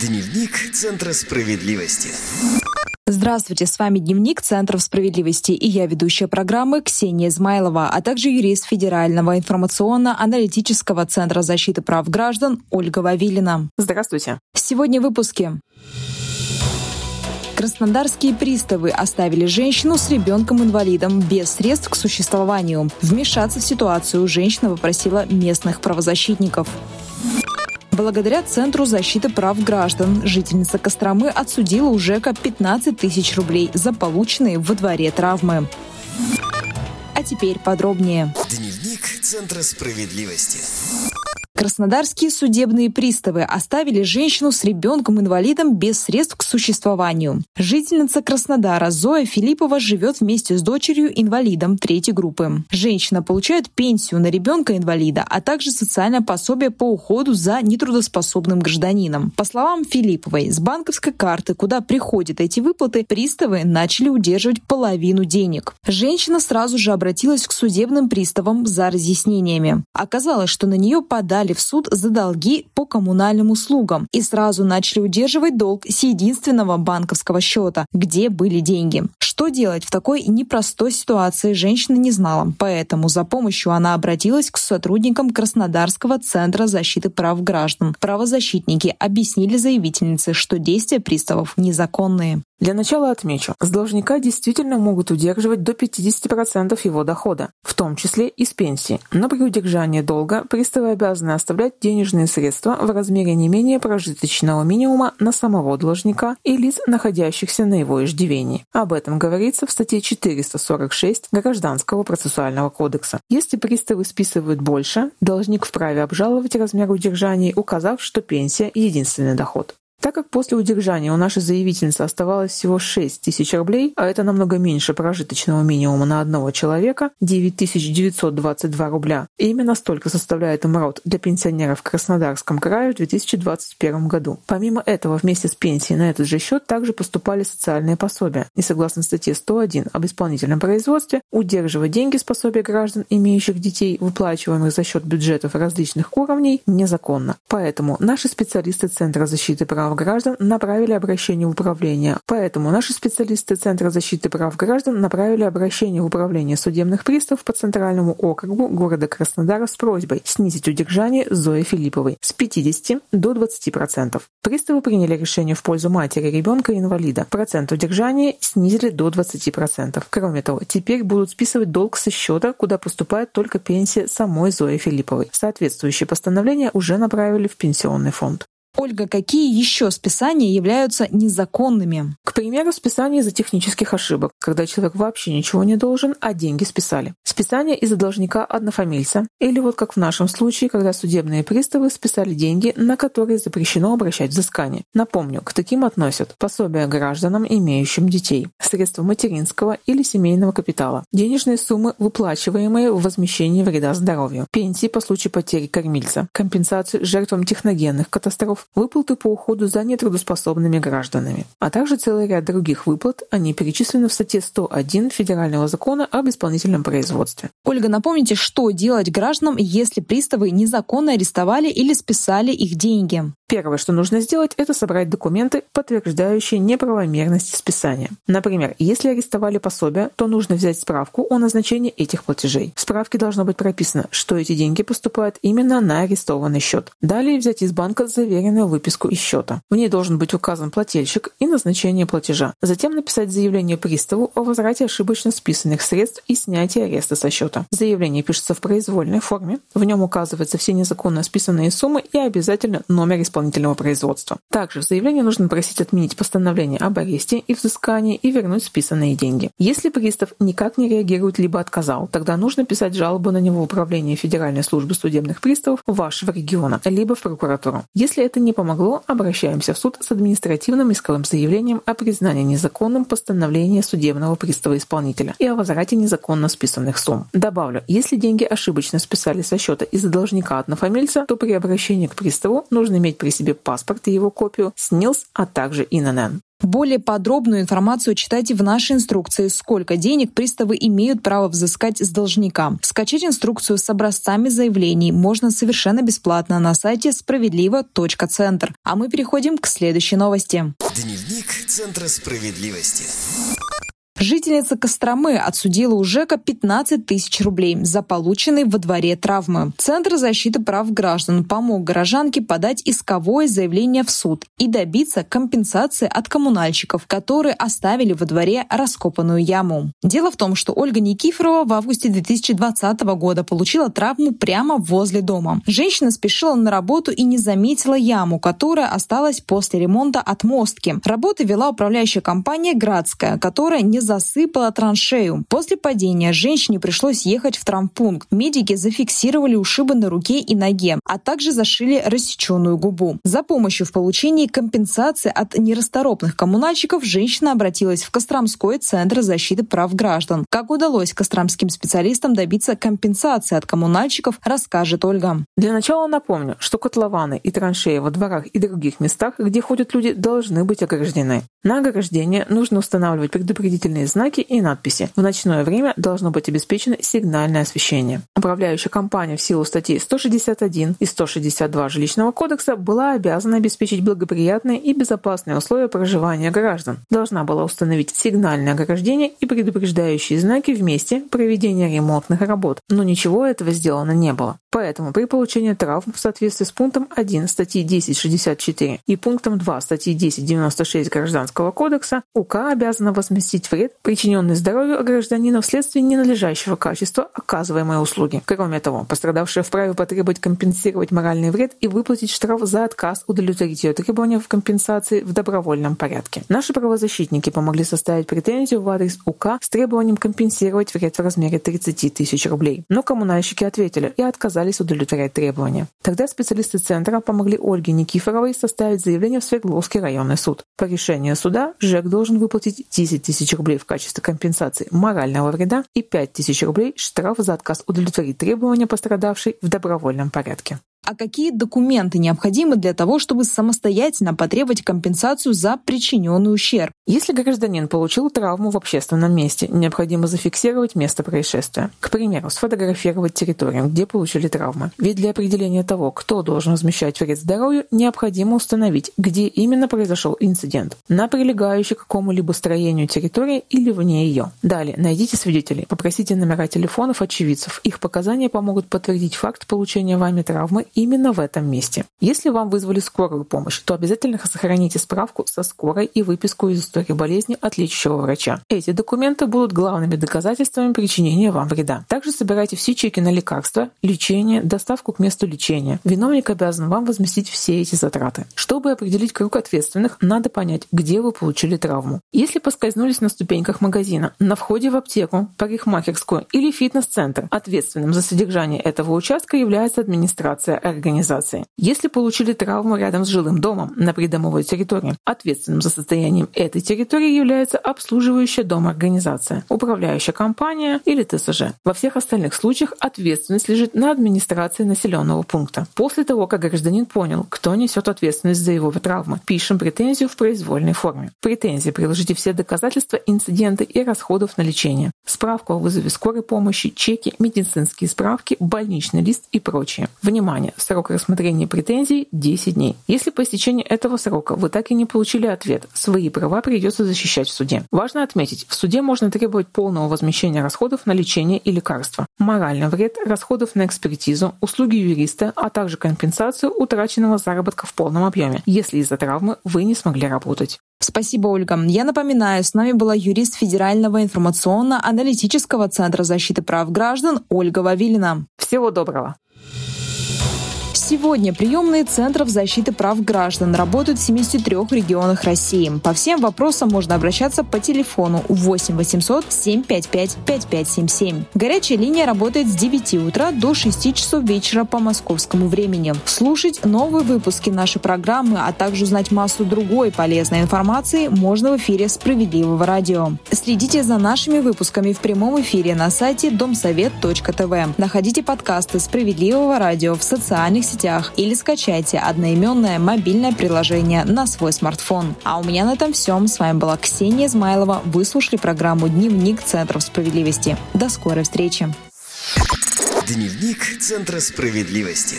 Дневник Центра справедливости. Здравствуйте, с вами Дневник Центров справедливости и я ведущая программы Ксения Измайлова, а также юрист Федерального информационно-аналитического центра защиты прав граждан Ольга Вавилина. Здравствуйте. Сегодня в выпуске. Краснодарские приставы оставили женщину с ребенком-инвалидом без средств к существованию. Вмешаться в ситуацию женщина попросила местных правозащитников. Благодаря Центру защиты прав граждан жительница Костромы отсудила у ЖЭКа 15 тысяч рублей за полученные во дворе травмы. А теперь подробнее. Дневник Центра справедливости. Краснодарские судебные приставы оставили женщину с ребенком-инвалидом без средств к существованию. Жительница Краснодара Зоя Филиппова живет вместе с дочерью-инвалидом третьей группы. Женщина получает пенсию на ребенка-инвалида, а также социальное пособие по уходу за нетрудоспособным гражданином. По словам Филипповой, с банковской карты, куда приходят эти выплаты, приставы начали удерживать половину денег. Женщина сразу же обратилась к судебным приставам за разъяснениями. Оказалось, что на нее подали подали в суд за долги по коммунальным услугам и сразу начали удерживать долг с единственного банковского счета, где были деньги. Что делать в такой непростой ситуации женщина не знала, поэтому за помощью она обратилась к сотрудникам Краснодарского центра защиты прав граждан. Правозащитники объяснили заявительнице, что действия приставов незаконные. Для начала отмечу, с должника действительно могут удерживать до 50% его дохода, в том числе из пенсии. Но при удержании долга приставы обязаны оставлять денежные средства в размере не менее прожиточного минимума на самого должника и лиц, находящихся на его иждивении. Об этом говорится в статье 446 Гражданского процессуального кодекса. Если приставы списывают больше, должник вправе обжаловать размер удержания, указав, что пенсия – единственный доход. Так как после удержания у нашей заявительницы оставалось всего 6 тысяч рублей, а это намного меньше прожиточного минимума на одного человека – 9922 рубля, и именно столько составляет МРОД для пенсионеров в Краснодарском крае в 2021 году. Помимо этого, вместе с пенсией на этот же счет также поступали социальные пособия. И согласно статье 101 об исполнительном производстве, удерживать деньги с пособия граждан, имеющих детей, выплачиваемых за счет бюджетов различных уровней, незаконно. Поэтому наши специалисты Центра защиты прав прав граждан направили обращение в управление. Поэтому наши специалисты Центра защиты прав граждан направили обращение в управление судебных приставов по Центральному округу города Краснодара с просьбой снизить удержание Зои Филипповой с 50 до 20%. Приставы приняли решение в пользу матери ребенка-инвалида. Процент удержания снизили до 20%. Кроме того, теперь будут списывать долг со счета, куда поступает только пенсия самой Зои Филипповой. Соответствующее постановление уже направили в пенсионный фонд. Ольга, какие еще списания являются незаконными? К примеру, списание из-за технических ошибок, когда человек вообще ничего не должен, а деньги списали. Списание из-за должника однофамильца. Или вот как в нашем случае, когда судебные приставы списали деньги, на которые запрещено обращать взыскание. Напомню, к таким относят пособия гражданам, имеющим детей, средства материнского или семейного капитала, денежные суммы, выплачиваемые в возмещении вреда здоровью, пенсии по случаю потери кормильца, компенсацию жертвам техногенных катастроф, выплаты по уходу за нетрудоспособными гражданами, а также целый ряд других выплат, они перечислены в статье 101 Федерального закона об исполнительном производстве. Ольга, напомните, что делать гражданам, если приставы незаконно арестовали или списали их деньги? Первое, что нужно сделать, это собрать документы, подтверждающие неправомерность списания. Например, если арестовали пособие, то нужно взять справку о назначении этих платежей. В справке должно быть прописано, что эти деньги поступают именно на арестованный счет. Далее взять из банка заверенную выписку из счета. В ней должен быть указан плательщик и назначение платежа. Затем написать заявление приставу о возврате ошибочно списанных средств и снятии ареста со счета. Заявление пишется в произвольной форме. В нем указываются все незаконно списанные суммы и обязательно номер исполнителя исполнительного производства. Также в заявлении нужно просить отменить постановление об аресте и взыскании и вернуть списанные деньги. Если пристав никак не реагирует либо отказал, тогда нужно писать жалобу на него в управление Федеральной службы судебных приставов вашего региона, либо в прокуратуру. Если это не помогло, обращаемся в суд с административным исковым заявлением о признании незаконным постановления судебного пристава-исполнителя и о возврате незаконно списанных сумм. Добавлю, если деньги ошибочно списали со счета из-за должника однофамильца, то при обращении к приставу нужно иметь при себе паспорт и его копию, СНИЛС, а также ИНН. Более подробную информацию читайте в нашей инструкции, сколько денег приставы имеют право взыскать с должника. Скачать инструкцию с образцами заявлений можно совершенно бесплатно на сайте справедливо.центр. А мы переходим к следующей новости. Дневник Центра справедливости. Жительница Костромы отсудила у ЖЭКа 15 тысяч рублей за полученные во дворе травмы. Центр защиты прав граждан помог горожанке подать исковое заявление в суд и добиться компенсации от коммунальщиков, которые оставили во дворе раскопанную яму. Дело в том, что Ольга Никифорова в августе 2020 года получила травму прямо возле дома. Женщина спешила на работу и не заметила яму, которая осталась после ремонта отмостки. Работы вела управляющая компания «Градская», которая не засыпала траншею. После падения женщине пришлось ехать в травмпункт. Медики зафиксировали ушибы на руке и ноге, а также зашили рассеченную губу. За помощью в получении компенсации от нерасторопных коммунальщиков женщина обратилась в Костромской центр защиты прав граждан. Как удалось костромским специалистам добиться компенсации от коммунальщиков, расскажет Ольга. Для начала напомню, что котлованы и траншеи во дворах и других местах, где ходят люди, должны быть ограждены. На ограждение нужно устанавливать предупредительные сигнальные знаки и надписи. В ночное время должно быть обеспечено сигнальное освещение. Управляющая компания в силу статей 161 и 162 Жилищного кодекса была обязана обеспечить благоприятные и безопасные условия проживания граждан. Должна была установить сигнальное ограждение и предупреждающие знаки в месте проведения ремонтных работ. Но ничего этого сделано не было. Поэтому при получении травм в соответствии с пунктом 1 статьи 1064 и пунктом 2 статьи 1096 Гражданского кодекса УК обязана возместить вред, причиненный здоровью гражданина вследствие ненадлежащего качества оказываемой услуги. Кроме того, пострадавшая вправе потребовать компенсировать моральный вред и выплатить штраф за отказ удовлетворить ее требования в компенсации в добровольном порядке. Наши правозащитники помогли составить претензию в адрес УК с требованием компенсировать вред в размере 30 тысяч рублей. Но коммунальщики ответили и отказались удовлетворять требования. Тогда специалисты центра помогли Ольге Никифоровой составить заявление в Свердловский районный суд. По решению суда ЖЭК должен выплатить 10 тысяч рублей в качестве компенсации морального вреда и 5 тысяч рублей штраф за отказ удовлетворить требования пострадавшей в добровольном порядке а какие документы необходимы для того, чтобы самостоятельно потребовать компенсацию за причиненный ущерб. Если гражданин получил травму в общественном месте, необходимо зафиксировать место происшествия. К примеру, сфотографировать территорию, где получили травмы. Ведь для определения того, кто должен возмещать вред здоровью, необходимо установить, где именно произошел инцидент. На прилегающей к какому-либо строению территории или вне ее. Далее, найдите свидетелей, попросите номера телефонов очевидцев. Их показания помогут подтвердить факт получения вами травмы именно в этом месте. Если вам вызвали скорую помощь, то обязательно сохраните справку со скорой и выписку из истории болезни от лечащего врача. Эти документы будут главными доказательствами причинения вам вреда. Также собирайте все чеки на лекарства, лечение, доставку к месту лечения. Виновник обязан вам возместить все эти затраты. Чтобы определить круг ответственных, надо понять, где вы получили травму. Если поскользнулись на ступеньках магазина, на входе в аптеку, парикмахерскую или фитнес-центр, ответственным за содержание этого участка является администрация организации. Если получили травму рядом с жилым домом на придомовой территории, ответственным за состоянием этой территории является обслуживающая дом организация, управляющая компания или ТСЖ. Во всех остальных случаях ответственность лежит на администрации населенного пункта. После того, как гражданин понял, кто несет ответственность за его травмы, пишем претензию в произвольной форме. Претензии приложите все доказательства инцидента и расходов на лечение, справку о вызове скорой помощи, чеки, медицинские справки, больничный лист и прочее. Внимание! Срок рассмотрения претензий – 10 дней. Если по истечении этого срока вы так и не получили ответ, свои права придется защищать в суде. Важно отметить, в суде можно требовать полного возмещения расходов на лечение и лекарства, моральный вред, расходов на экспертизу, услуги юриста, а также компенсацию утраченного заработка в полном объеме, если из-за травмы вы не смогли работать. Спасибо, Ольга. Я напоминаю, с нами была юрист Федерального информационно-аналитического центра защиты прав граждан Ольга Вавилина. Всего доброго. Сегодня приемные центров защиты прав граждан работают в 73 регионах России. По всем вопросам можно обращаться по телефону 8 800 755 5577. Горячая линия работает с 9 утра до 6 часов вечера по московскому времени. Слушать новые выпуски нашей программы, а также узнать массу другой полезной информации можно в эфире «Справедливого радио». Следите за нашими выпусками в прямом эфире на сайте домсовет.тв. Находите подкасты «Справедливого радио» в социальных сетях соцсетях или скачайте одноименное мобильное приложение на свой смартфон. А у меня на этом все. С вами была Ксения Измайлова. Вы слушали программу «Дневник Центров справедливости». До скорой встречи. Дневник Центра справедливости.